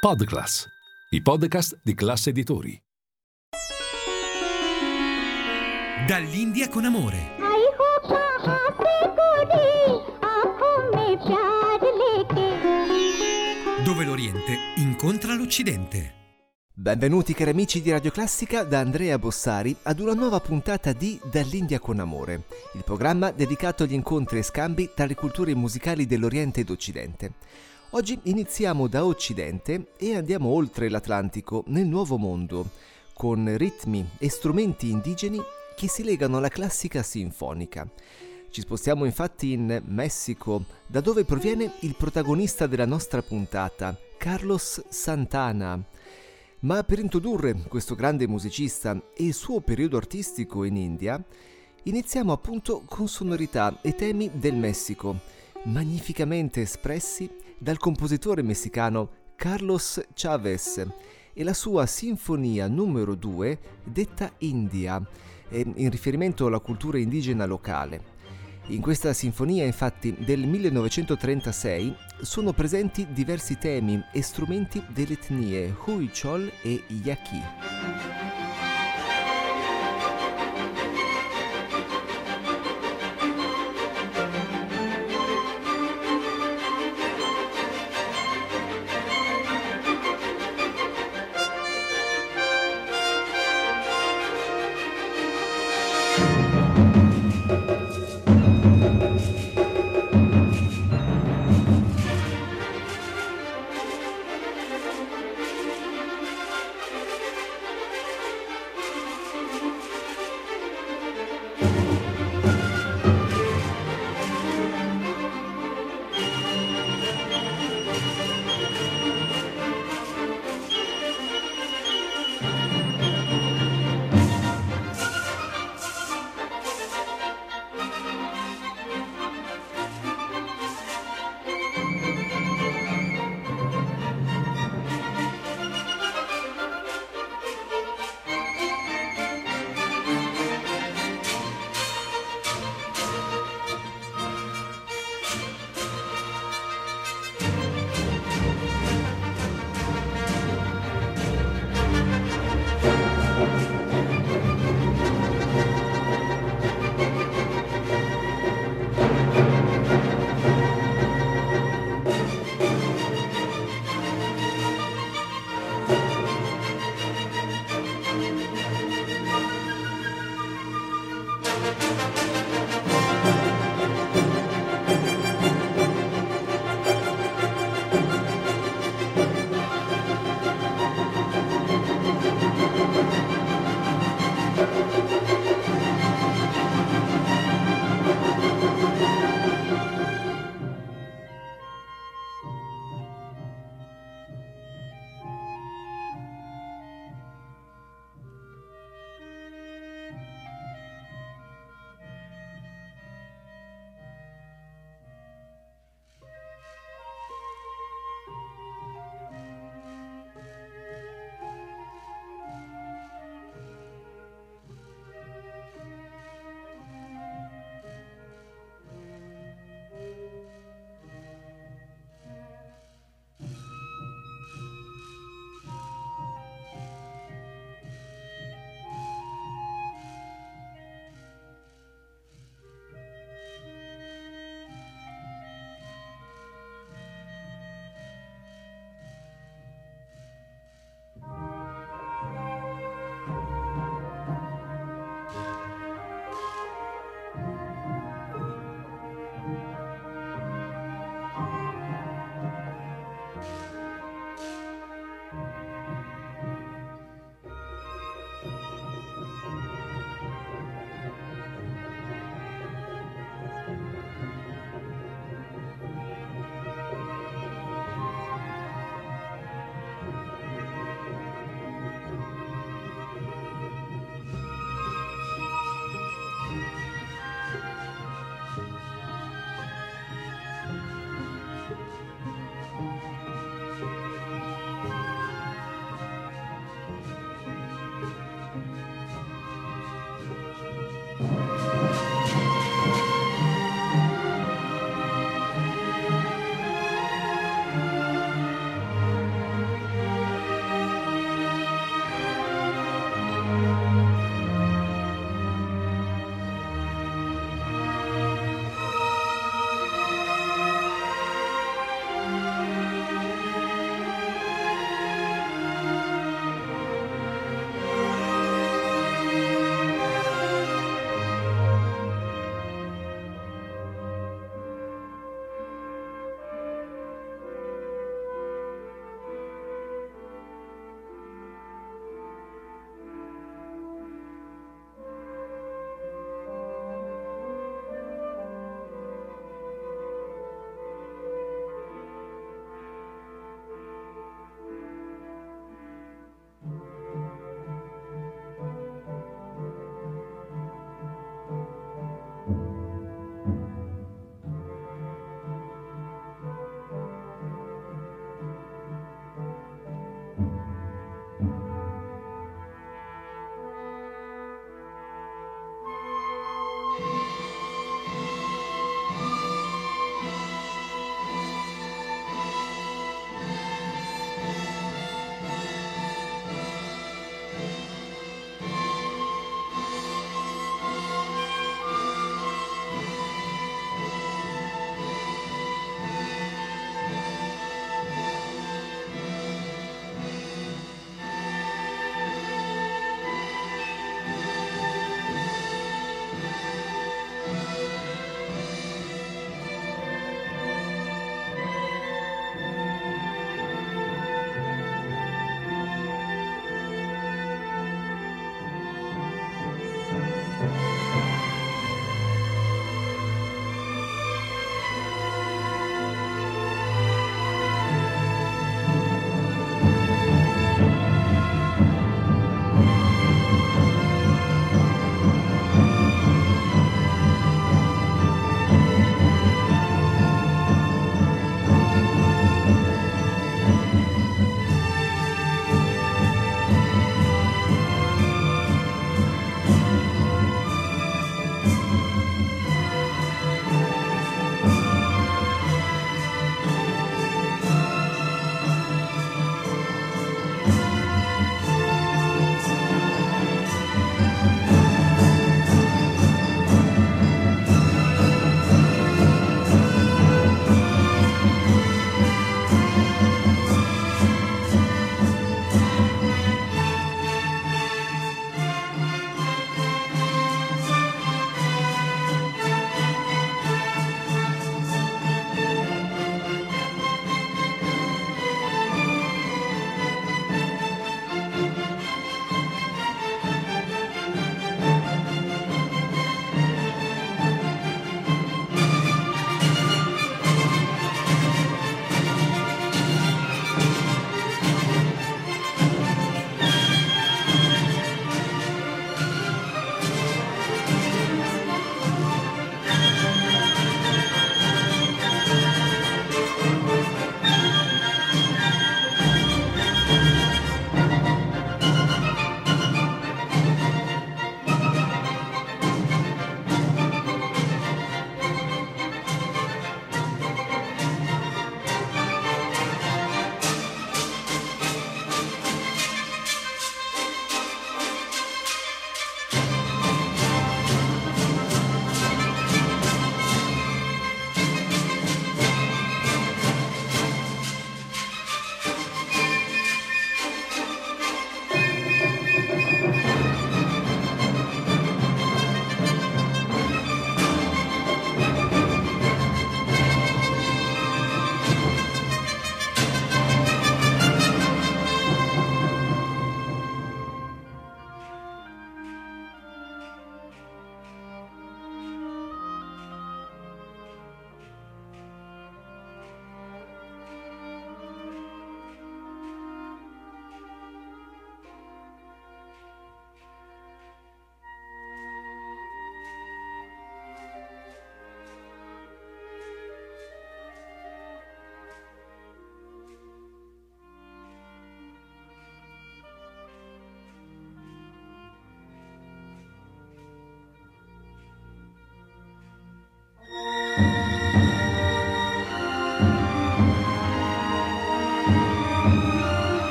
Podclass, i podcast di classe editori. Dall'India con amore. Dove l'Oriente incontra l'Occidente. Benvenuti cari amici di Radio Classica da Andrea Bossari ad una nuova puntata di Dall'India con Amore, il programma dedicato agli incontri e scambi tra le culture musicali dell'Oriente ed Occidente. Oggi iniziamo da Occidente e andiamo oltre l'Atlantico, nel Nuovo Mondo, con ritmi e strumenti indigeni che si legano alla classica sinfonica. Ci spostiamo infatti in Messico, da dove proviene il protagonista della nostra puntata, Carlos Santana. Ma per introdurre questo grande musicista e il suo periodo artistico in India, iniziamo appunto con sonorità e temi del Messico, magnificamente espressi dal compositore messicano Carlos Chavez e la sua sinfonia numero 2 detta India, eh, in riferimento alla cultura indigena locale. In questa sinfonia, infatti, del 1936 sono presenti diversi temi e strumenti delle etnie Huichol e Yaqui.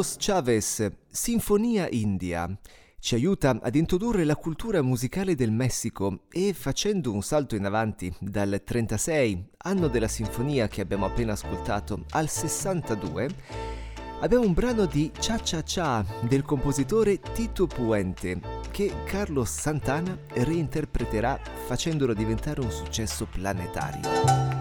Carlos Chavez, Sinfonia India, ci aiuta ad introdurre la cultura musicale del Messico e facendo un salto in avanti dal 36, anno della sinfonia che abbiamo appena ascoltato, al 62, abbiamo un brano di Cha Cha Cha del compositore Tito Puente che Carlos Santana reinterpreterà facendolo diventare un successo planetario.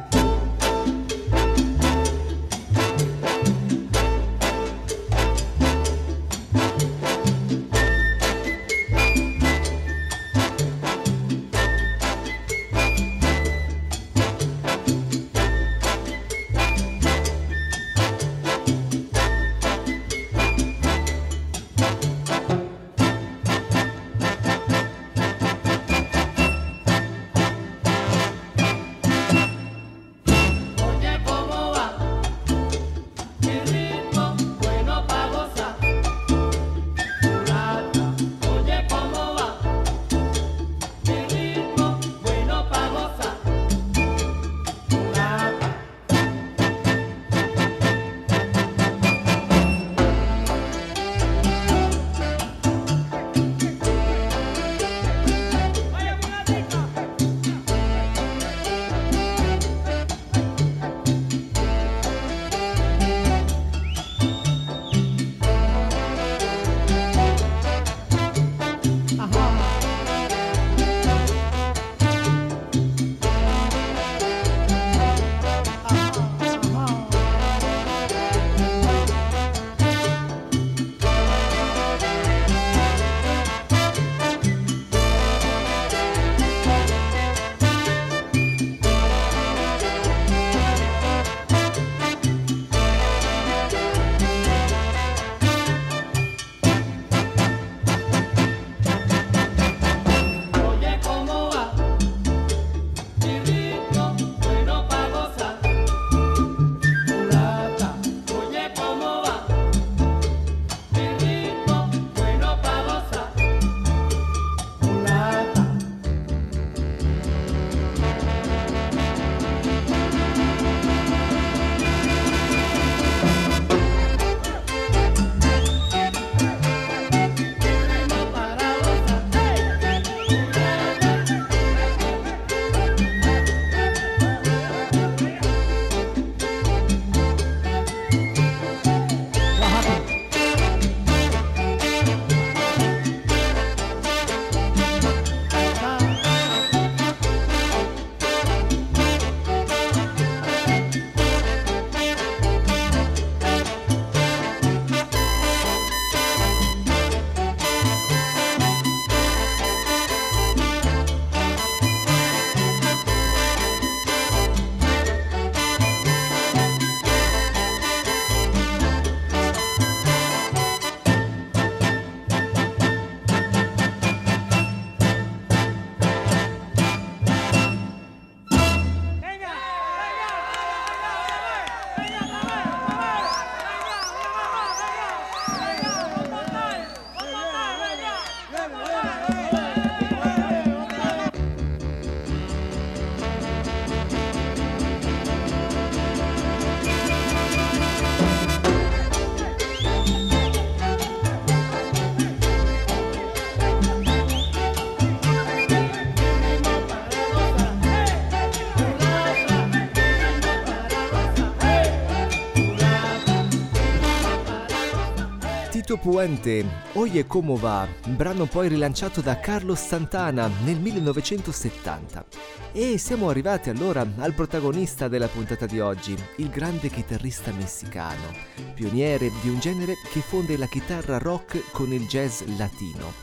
Puente, Oye Como Va, brano poi rilanciato da Carlos Santana nel 1970. E siamo arrivati allora al protagonista della puntata di oggi, il grande chitarrista messicano, pioniere di un genere che fonde la chitarra rock con il jazz latino.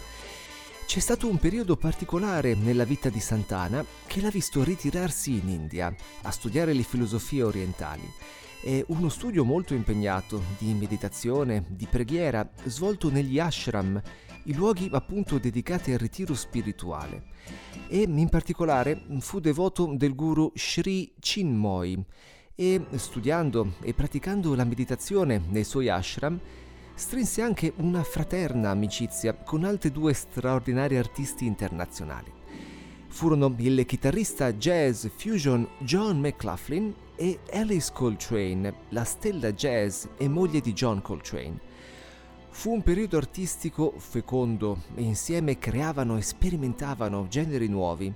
C'è stato un periodo particolare nella vita di Santana che l'ha visto ritirarsi in India a studiare le filosofie orientali. È uno studio molto impegnato di meditazione, di preghiera, svolto negli ashram, i luoghi appunto dedicati al ritiro spirituale. E in particolare fu devoto del guru Sri Chinmoy e studiando e praticando la meditazione nei suoi ashram strinse anche una fraterna amicizia con altri due straordinari artisti internazionali. Furono il chitarrista jazz fusion John McLaughlin e Alice Coltrane, la stella jazz e moglie di John Coltrane. Fu un periodo artistico fecondo e insieme creavano e sperimentavano generi nuovi.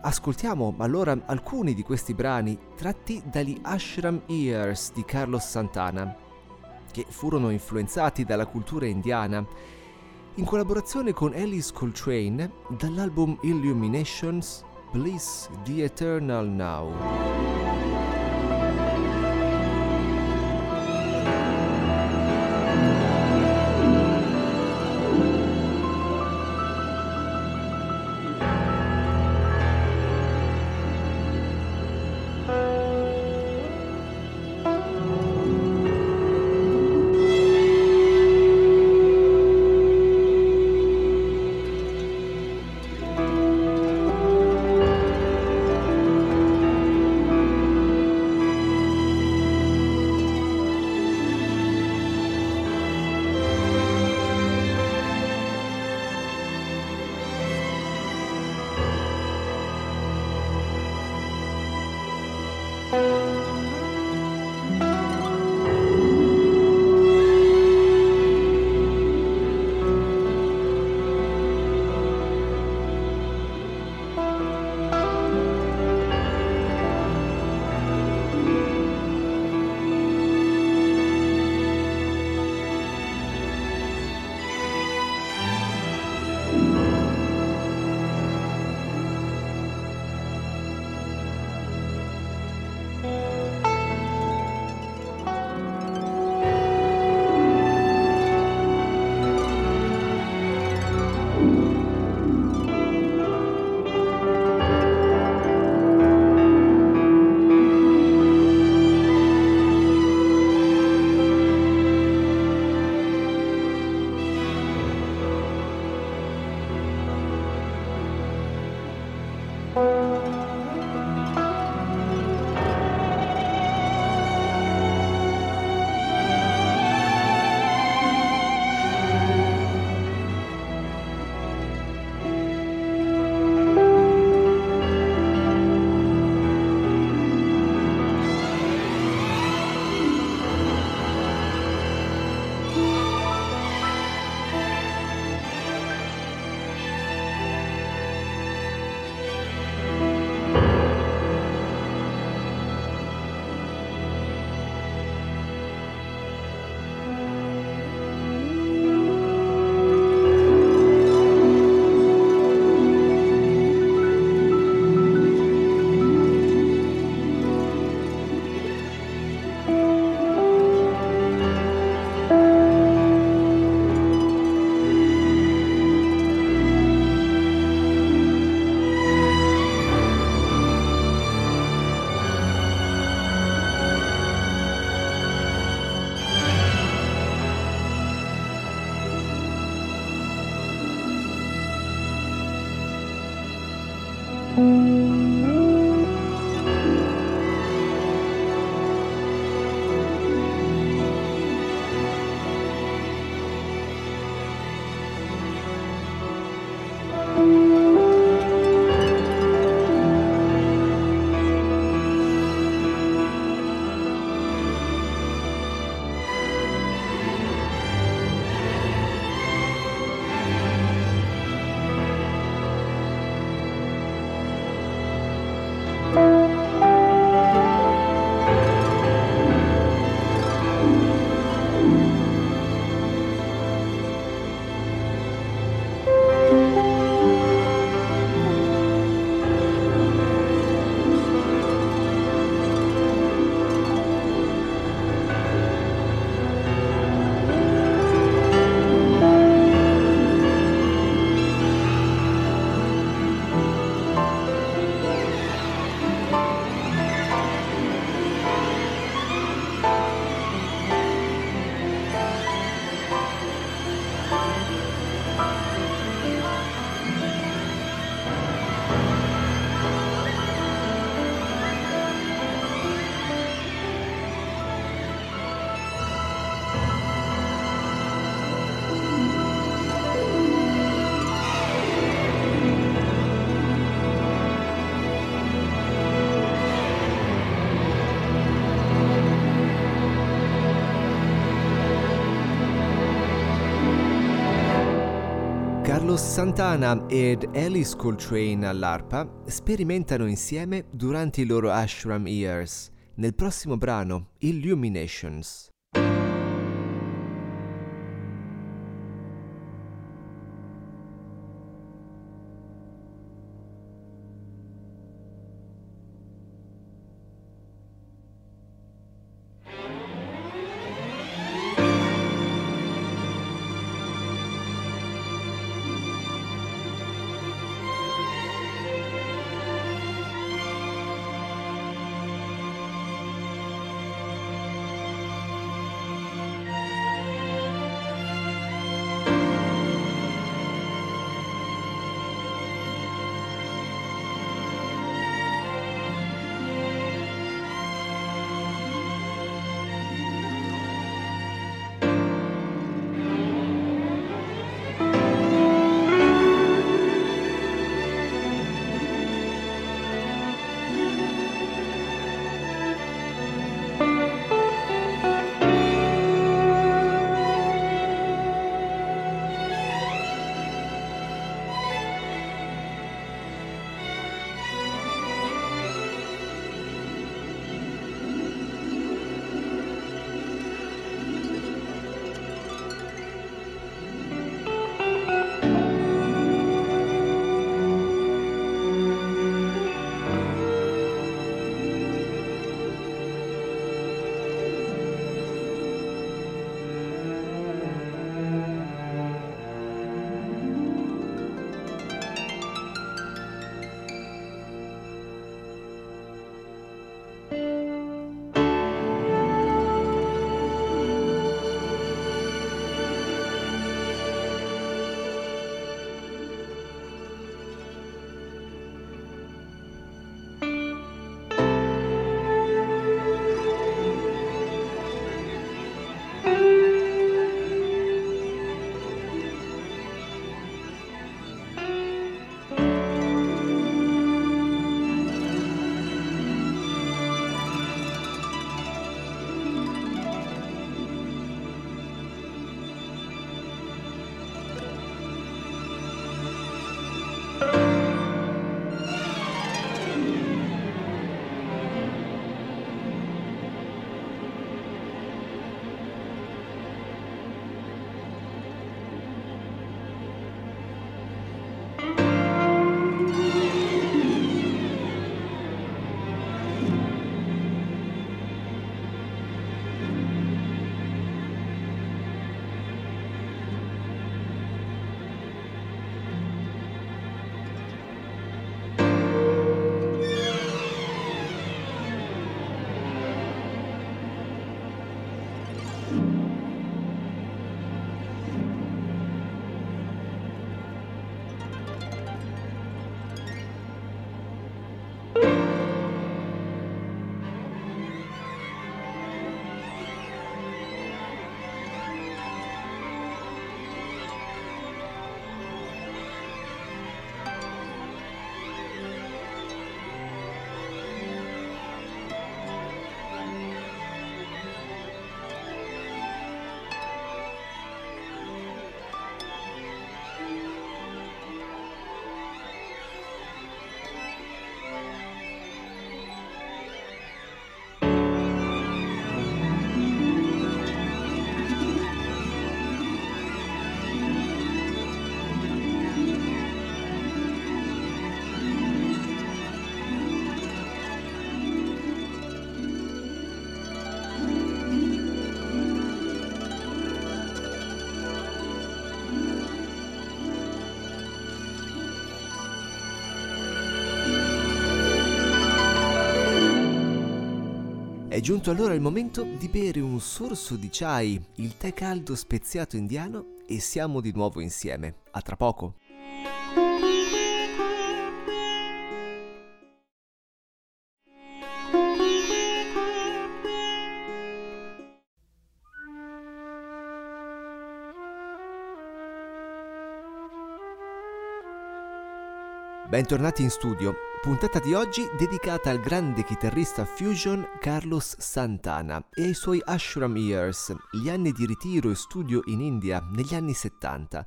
Ascoltiamo allora alcuni di questi brani tratti dagli Ashram Years di Carlos Santana, che furono influenzati dalla cultura indiana, in collaborazione con Alice Coltrane dall'album Illuminations Bliss the Eternal Now. Santana ed Alice Coltrane all'arpa sperimentano insieme durante i loro ashram years nel prossimo brano Illuminations. È giunto allora il momento di bere un sorso di chai, il tè caldo speziato indiano e siamo di nuovo insieme. A tra poco. Bentornati in studio. Puntata di oggi dedicata al grande chitarrista fusion Carlos Santana e ai suoi ashram years, gli anni di ritiro e studio in India negli anni 70.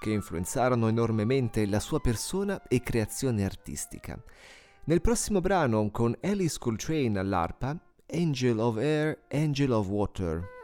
che influenzarono enormemente la sua persona e creazione artistica. Nel prossimo brano, con Alice Coltrane all'arpa, Angel of Air, Angel of Water.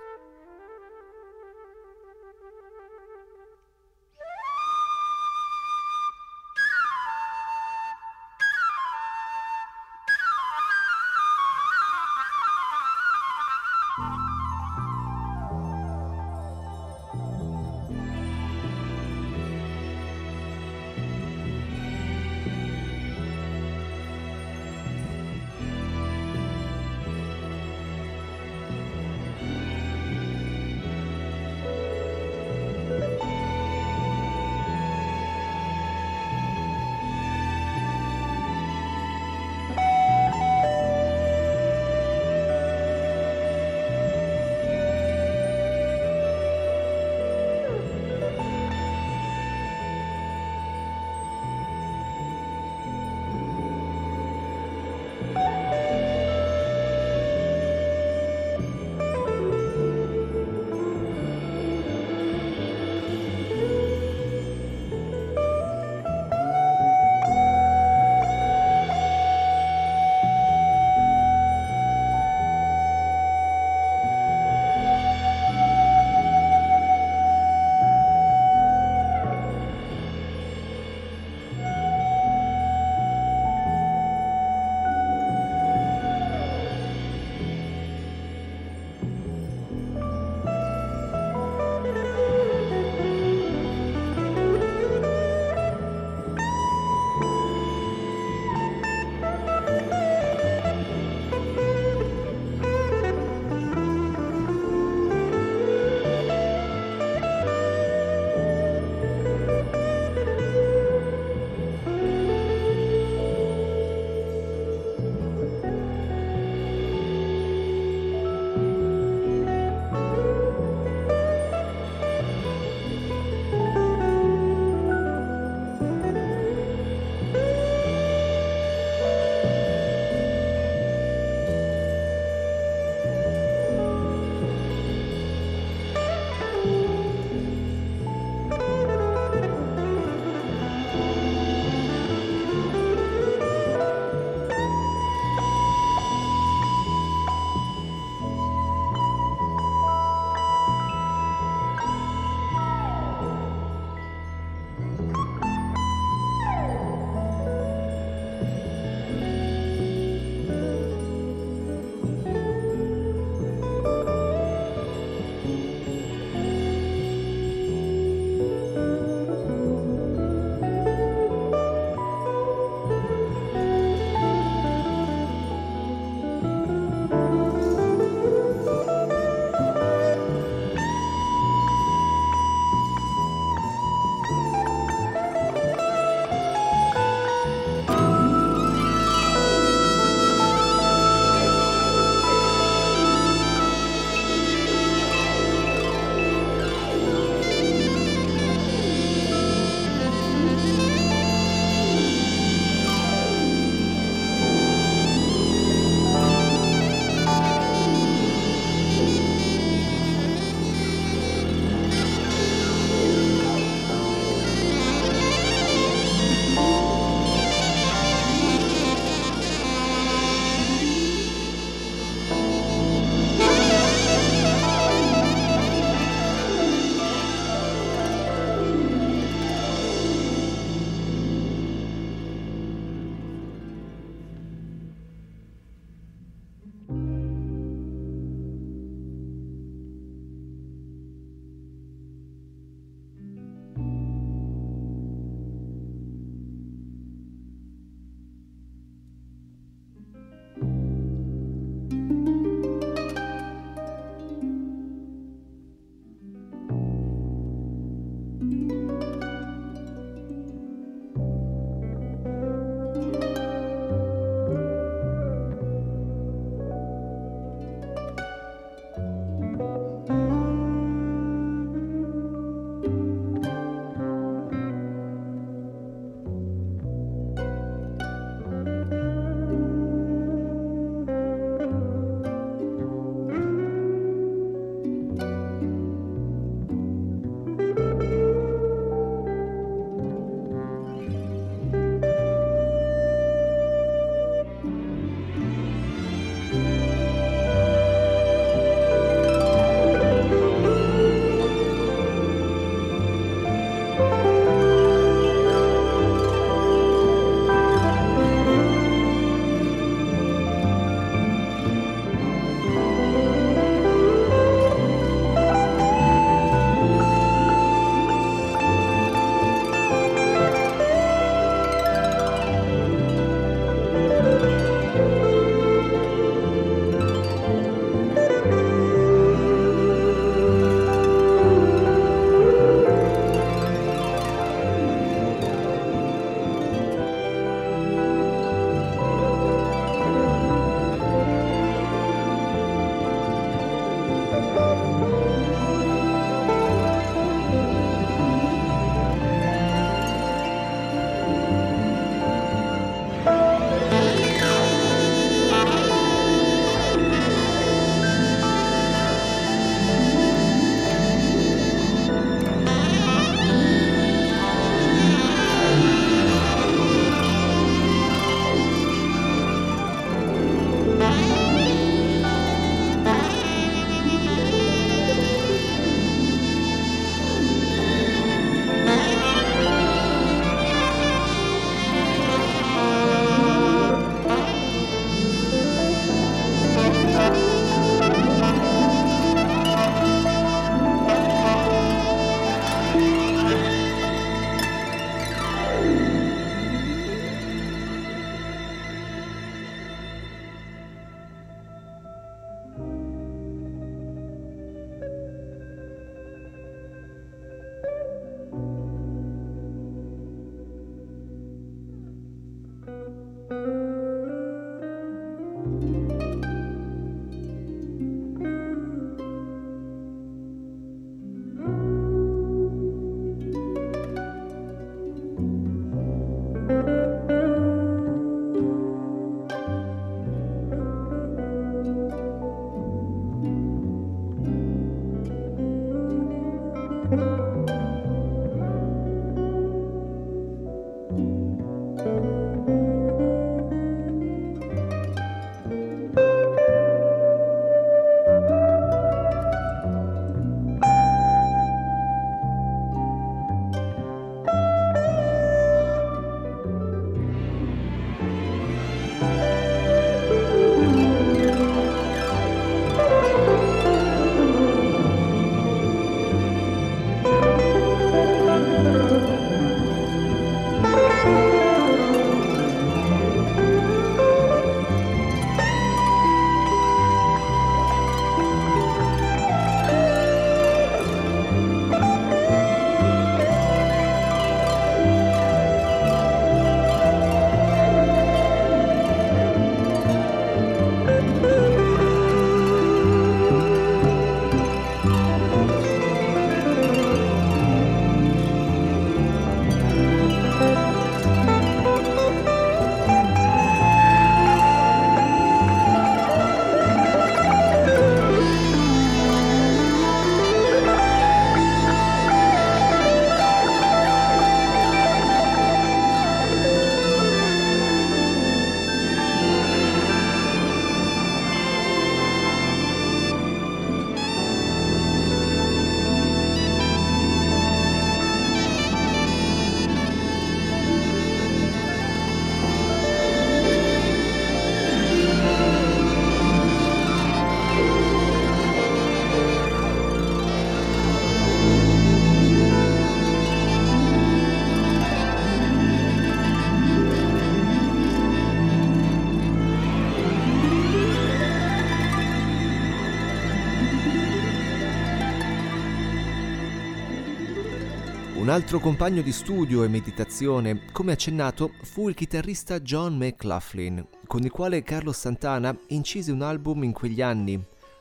Altro compagno di studio e meditazione, come accennato, fu il chitarrista John McLaughlin, con il quale Carlos Santana incise un album in quegli anni,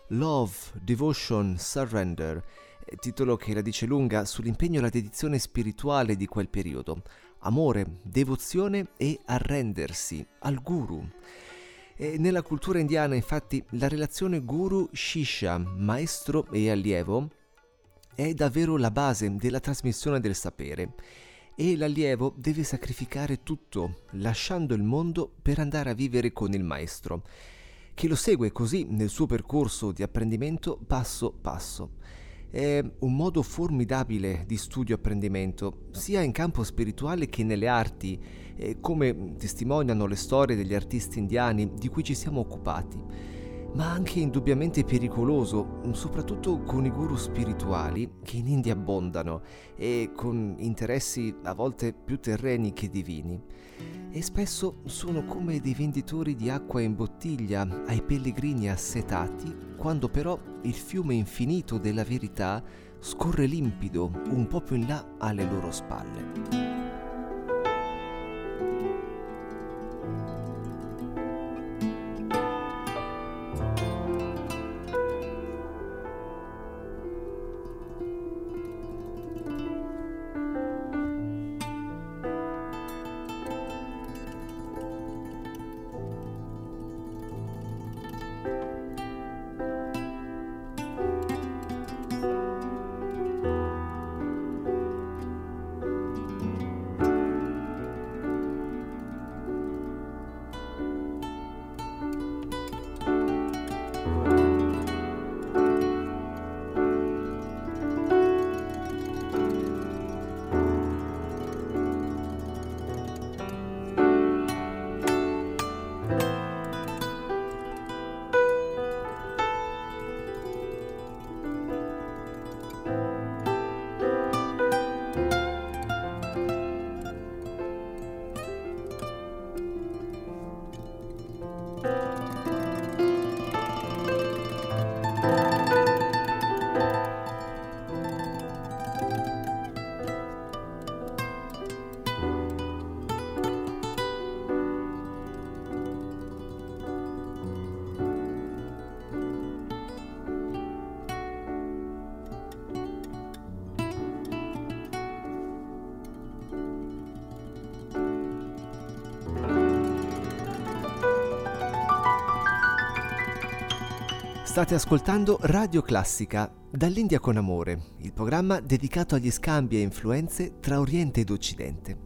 Love, Devotion, Surrender, titolo che la dice lunga sull'impegno e la dedizione spirituale di quel periodo, amore, devozione e arrendersi al guru. E nella cultura indiana, infatti, la relazione guru-shisha, maestro e allievo, è davvero la base della trasmissione del sapere e l'allievo deve sacrificare tutto, lasciando il mondo per andare a vivere con il maestro, che lo segue così nel suo percorso di apprendimento passo passo. È un modo formidabile di studio e apprendimento, sia in campo spirituale che nelle arti, come testimoniano le storie degli artisti indiani di cui ci siamo occupati ma anche indubbiamente pericoloso, soprattutto con i guru spirituali che in India abbondano e con interessi a volte più terreni che divini. E spesso sono come dei venditori di acqua in bottiglia ai pellegrini assetati, quando però il fiume infinito della verità scorre limpido un po' più in là alle loro spalle. Bye. State ascoltando Radio Classica, dall'India con amore, il programma dedicato agli scambi e influenze tra Oriente ed Occidente.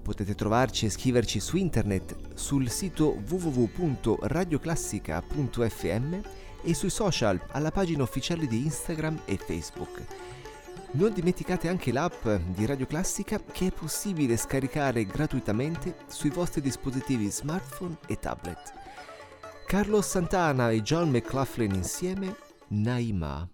Potete trovarci e scriverci su internet sul sito www.radioclassica.fm e sui social alla pagina ufficiale di Instagram e Facebook. Non dimenticate anche l'app di Radio Classica che è possibile scaricare gratuitamente sui vostri dispositivi smartphone e tablet. Carlos Santana e John McLaughlin insieme, Naima.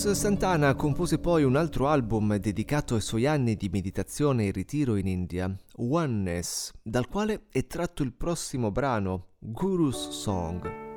Carlos Santana compose poi un altro album dedicato ai suoi anni di meditazione e ritiro in India, Oneness, dal quale è tratto il prossimo brano, Guru's Song.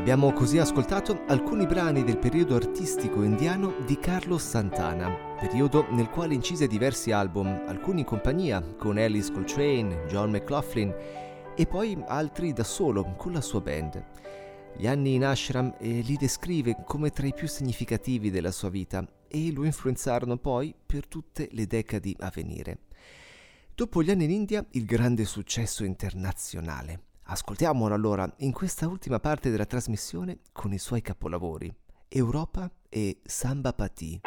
Abbiamo così ascoltato alcuni brani del periodo artistico indiano di Carlos Santana, periodo nel quale incise diversi album, alcuni in compagnia con Alice Coltrane, John McLaughlin e poi altri da solo con la sua band. Gli anni in ashram eh, li descrive come tra i più significativi della sua vita e lo influenzarono poi per tutte le decadi a venire. Dopo gli anni in India, il grande successo internazionale. Ascoltiamolo allora in questa ultima parte della trasmissione con i suoi capolavori, Europa e Samba Pati.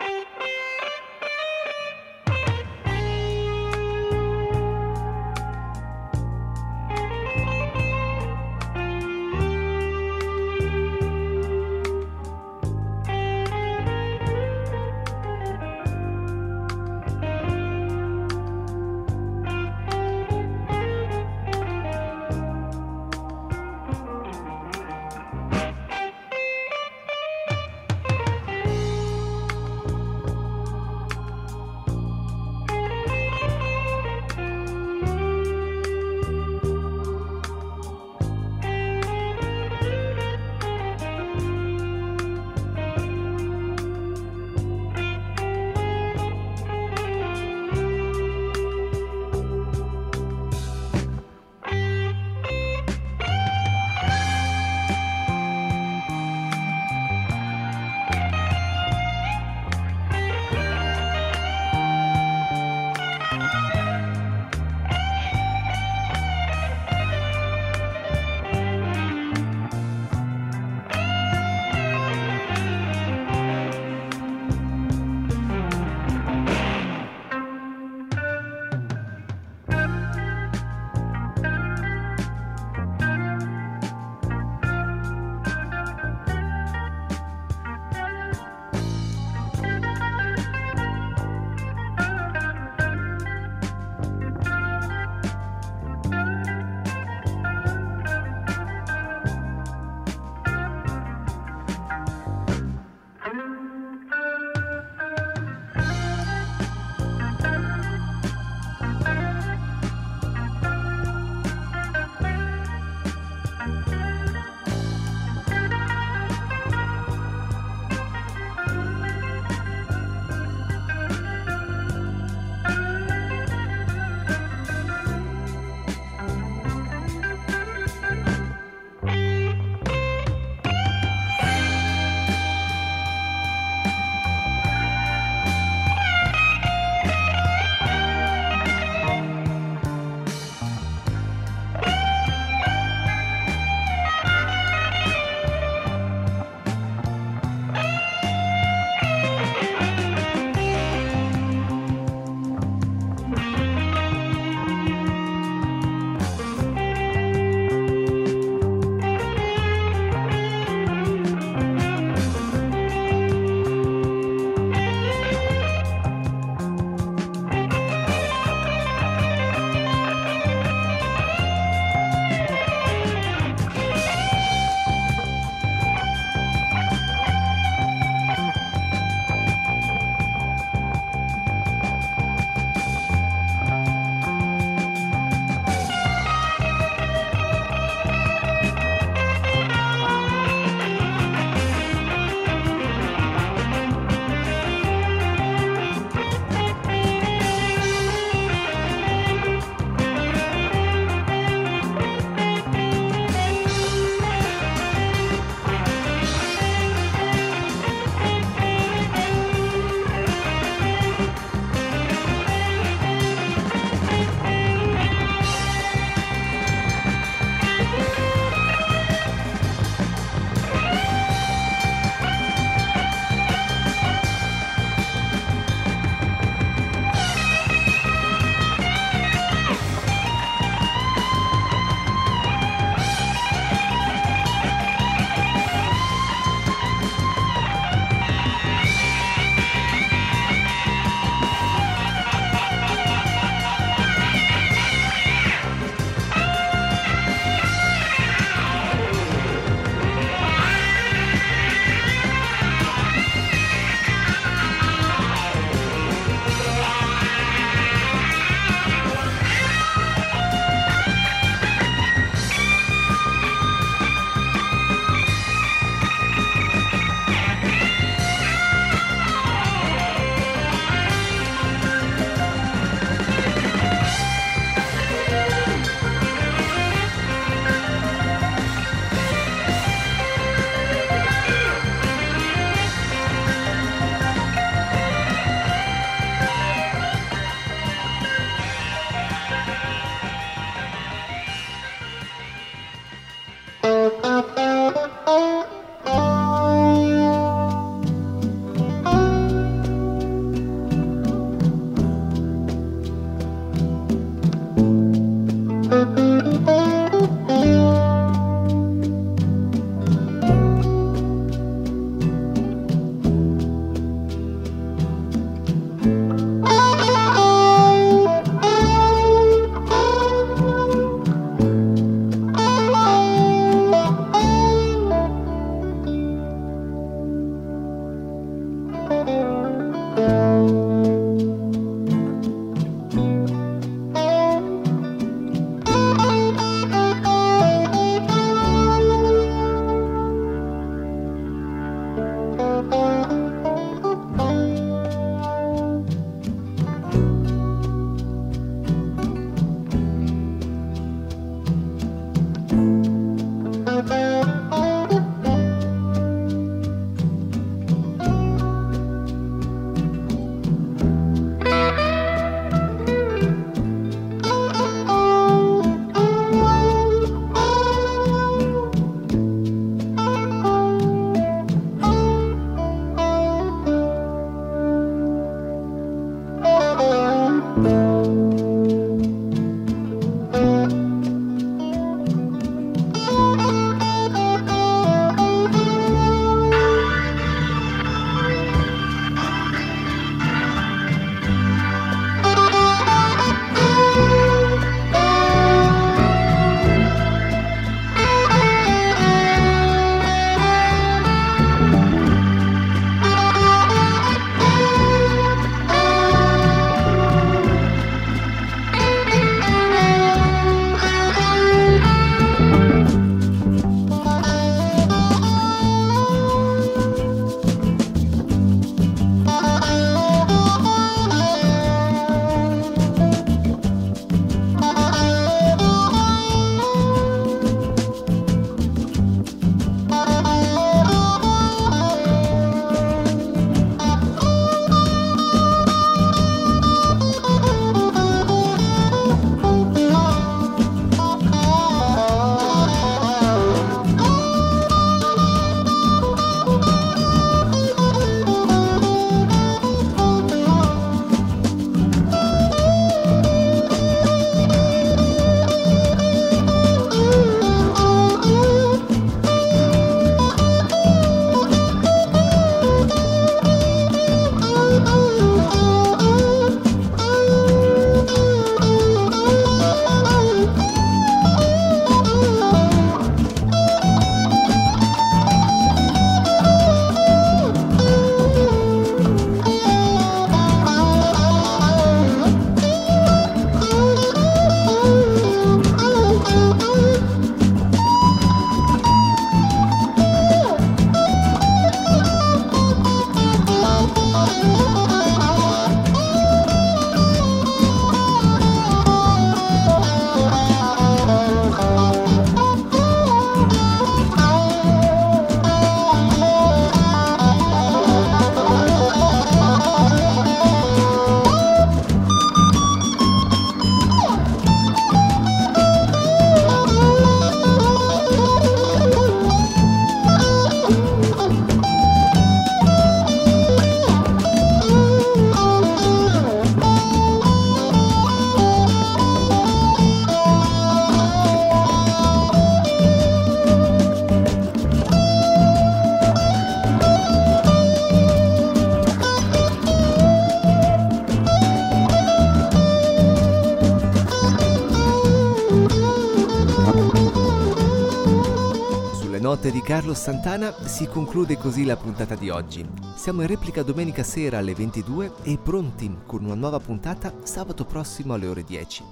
Carlos Santana si conclude così la puntata di oggi. Siamo in replica domenica sera alle 22 e pronti con una nuova puntata sabato prossimo alle ore 10.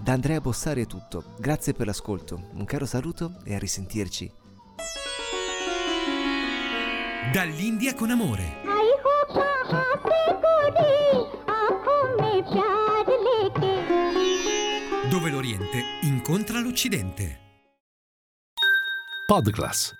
Da Andrea Bossari è tutto, grazie per l'ascolto, un caro saluto e a risentirci. Dall'India con amore. Dove l'Oriente incontra l'Occidente. Podcast